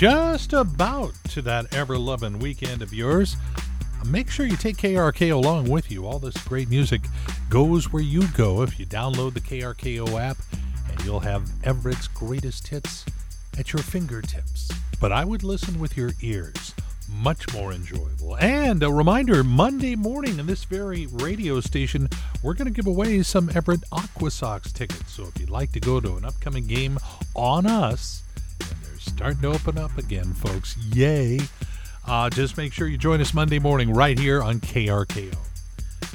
just about to that ever loving weekend of yours. Make sure you take KRKO along with you. All this great music goes where you go if you download the KRKO app, and you'll have Everett's greatest hits at your fingertips. But I would listen with your ears. Much more enjoyable. And a reminder Monday morning in this very radio station, we're going to give away some Everett Aqua Sox tickets. So if you'd like to go to an upcoming game on us, starting to open up again, folks, yay! Uh, just make sure you join us Monday morning right here on KRKO.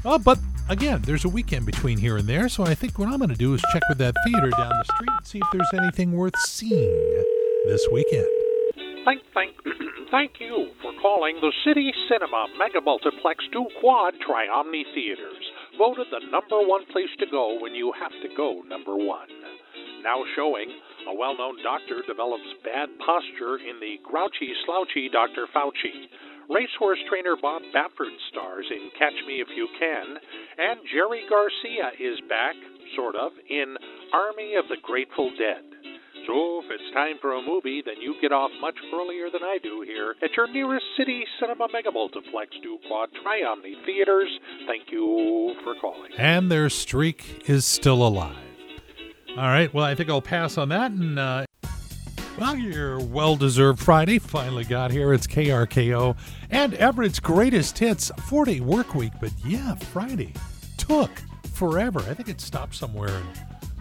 Uh, but again, there's a weekend between here and there, so I think what I'm going to do is check with that theater down the street and see if there's anything worth seeing this weekend. Thank, thank, thank you for calling the City Cinema Mega Multiplex 2 Quad Triomni Theaters, voted the number one place to go when you have to go number one. Now showing, well known doctor develops bad posture in the grouchy, slouchy Dr. Fauci. Racehorse trainer Bob Baffert stars in Catch Me If You Can, and Jerry Garcia is back, sort of, in Army of the Grateful Dead. So if it's time for a movie, then you get off much earlier than I do here at your nearest city cinema mega multiplex do quad Triomni theaters. Thank you for calling. And their streak is still alive. All right, well, I think I'll pass on that. And, uh, well, your well deserved Friday finally got here. It's KRKO and Everett's greatest hits, four day work week. But yeah, Friday took forever. I think it stopped somewhere and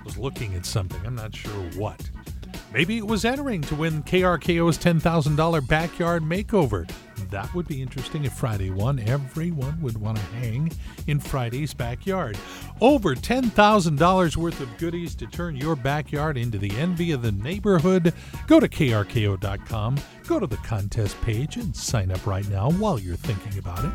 was looking at something. I'm not sure what. Maybe it was entering to win KRKO's $10,000 backyard makeover. That would be interesting if Friday won. Everyone would want to hang in Friday's backyard. Over $10,000 worth of goodies to turn your backyard into the envy of the neighborhood. Go to krko.com, go to the contest page, and sign up right now while you're thinking about it.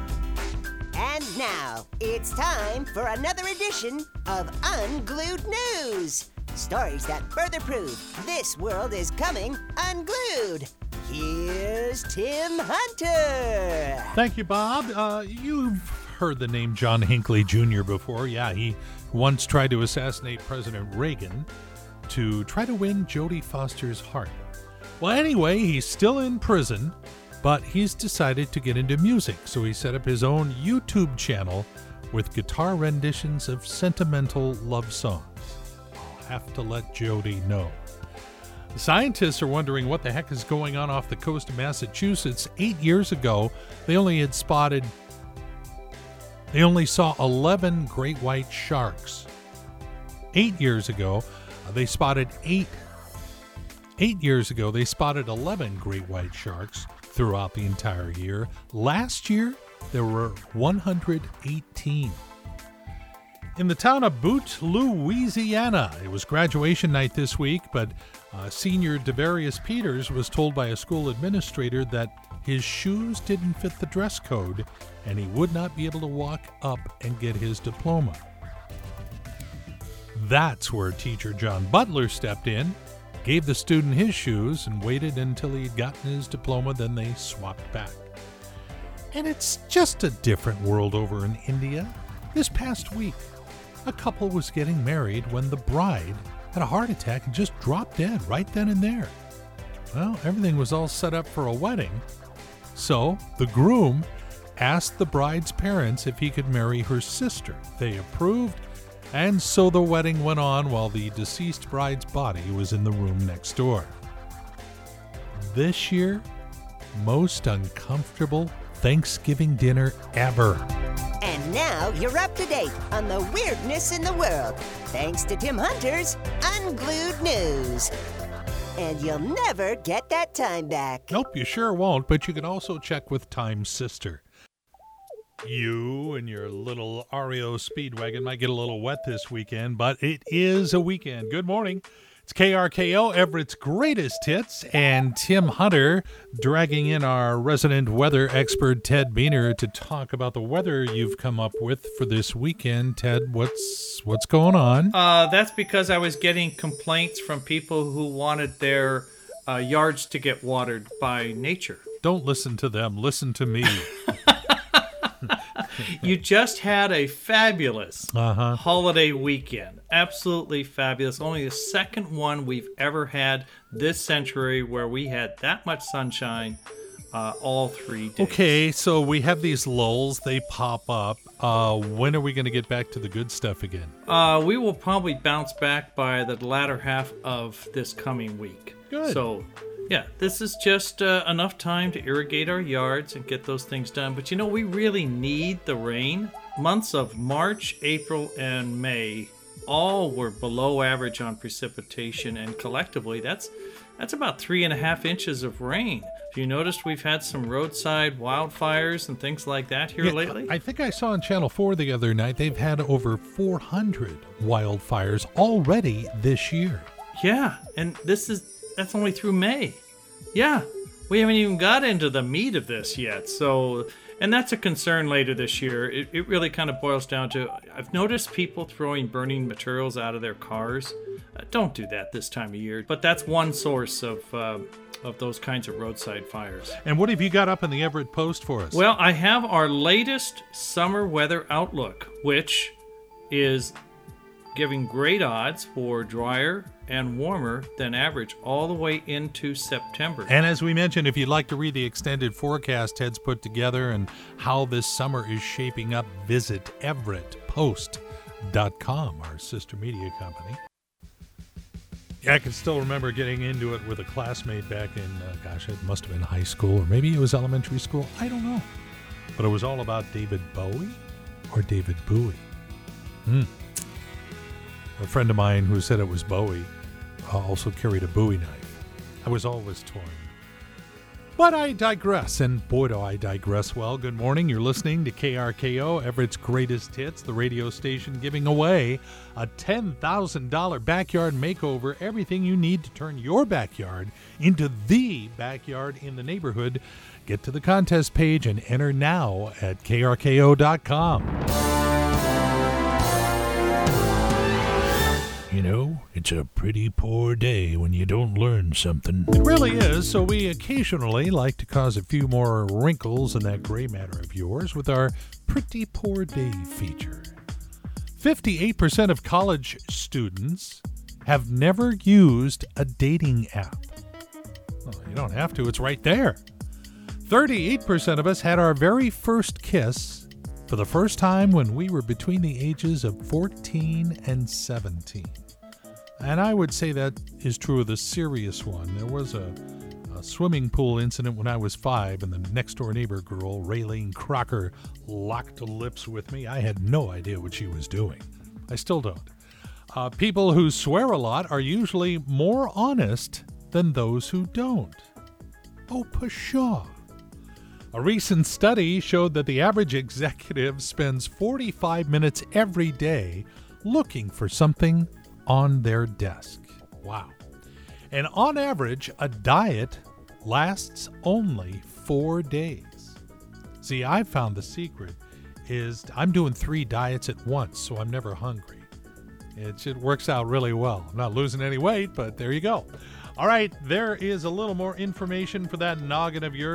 And now it's time for another edition of Unglued News. Stories that further prove this world is coming unglued. Here's Tim Hunter. Thank you, Bob. Uh, you've heard the name John Hinckley Jr. before. Yeah, he once tried to assassinate President Reagan to try to win Jodie Foster's heart. Well, anyway, he's still in prison, but he's decided to get into music, so he set up his own YouTube channel with guitar renditions of sentimental love songs I'll have to let Jodie know. Scientists are wondering what the heck is going on off the coast of Massachusetts. Eight years ago, they only had spotted, they only saw 11 great white sharks. Eight years ago, uh, they spotted eight. Eight years ago, they spotted 11 great white sharks throughout the entire year. Last year, there were 118 in the town of Boutte, Louisiana. It was graduation night this week, but uh, senior Devarius Peters was told by a school administrator that his shoes didn't fit the dress code and he would not be able to walk up and get his diploma. That's where teacher John Butler stepped in, gave the student his shoes, and waited until he'd gotten his diploma, then they swapped back. And it's just a different world over in India. This past week, a couple was getting married when the bride had a heart attack and just dropped dead right then and there. Well, everything was all set up for a wedding, so the groom asked the bride's parents if he could marry her sister. They approved, and so the wedding went on while the deceased bride's body was in the room next door. This year, most uncomfortable Thanksgiving dinner ever. Now you're up to date on the weirdness in the world, thanks to Tim Hunter's Unglued News. And you'll never get that time back. Nope, you sure won't, but you can also check with Time's sister. You and your little REO Speedwagon might get a little wet this weekend, but it is a weekend. Good morning. It's KRKO, Everett's greatest hits, and Tim Hunter dragging in our resident weather expert, Ted Buehner, to talk about the weather you've come up with for this weekend. Ted, what's what's going on? Uh, that's because I was getting complaints from people who wanted their uh, yards to get watered by nature. Don't listen to them. Listen to me. you just had a fabulous Uh-huh. holiday weekend. Absolutely fabulous. Only the second one we've ever had this century where we had that much sunshine uh, all three days. Okay, so we have these lulls, they pop up. Uh, when are we going to get back to the good stuff again? Uh, we will probably bounce back by the latter half of this coming week. Good. So, yeah, this is just uh, enough time to irrigate our yards and get those things done. But you know, we really need the rain. Months of March, April, and May all were below average on precipitation, and collectively, that's that's about three and a half inches of rain. Have you noticed we've had some roadside wildfires and things like that here Yeah, lately? I think I saw on Channel 4 the other night they've had over 400 wildfires already this year. Yeah, and this is that's only through May. Yeah, we haven't even got into the meat of this yet. So, and that's a concern later this year. It, it really kind of boils down to I've noticed people throwing burning materials out of their cars. Uh, don't do that this time of year. But that's one source of uh, of those kinds of roadside fires. And what have you got up in the Everett Post for us? Well, I have our latest summer weather outlook, which is giving great odds for drier and warmer than average all the way into September. And as we mentioned, if you'd like to read the extended forecast Ted's put together and how this summer is shaping up, visit everettpost.com, our sister media company. Yeah, I can still remember getting into it with a classmate back in, uh, gosh, it must have been high school or maybe it was elementary school. I don't know. But it was all about David Bowie or David Bowie. Hmm. A friend of mine who said it was Bowie uh, also carried a Bowie knife. I was always torn. But I digress, and boy, do I digress well. Good morning. You're listening to KRKO, Everett's Greatest Hits, the radio station giving away a $10,000 backyard makeover. Everything you need to turn your backyard into the backyard in the neighborhood. Get to the contest page and enter now at krko.com. You know, it's a pretty poor day when you don't learn something. It really is, so we occasionally like to cause a few more wrinkles in that gray matter of yours with our Pretty Poor Day feature. 58% of college students have never used a dating app. Well, you don't have to, it's right there. 38% of us had our very first kiss for the first time when we were between the ages of 14 and 17. And I would say that is true of the serious one. There was a, a swimming pool incident when I was five, and the next door neighbor girl, Raylene Crocker, locked lips with me. I had no idea what she was doing. I still don't. Uh, people who swear a lot are usually more honest than those who don't. Oh, pshaw. A recent study showed that the average executive spends 45 minutes every day looking for something on their desk. Wow. And on average, a diet lasts only four days. See, I found the secret is I'm doing three diets at once, so I'm never hungry. It, it works out really well. I'm not losing any weight, but there you go. All right, there is a little more information for that noggin of yours.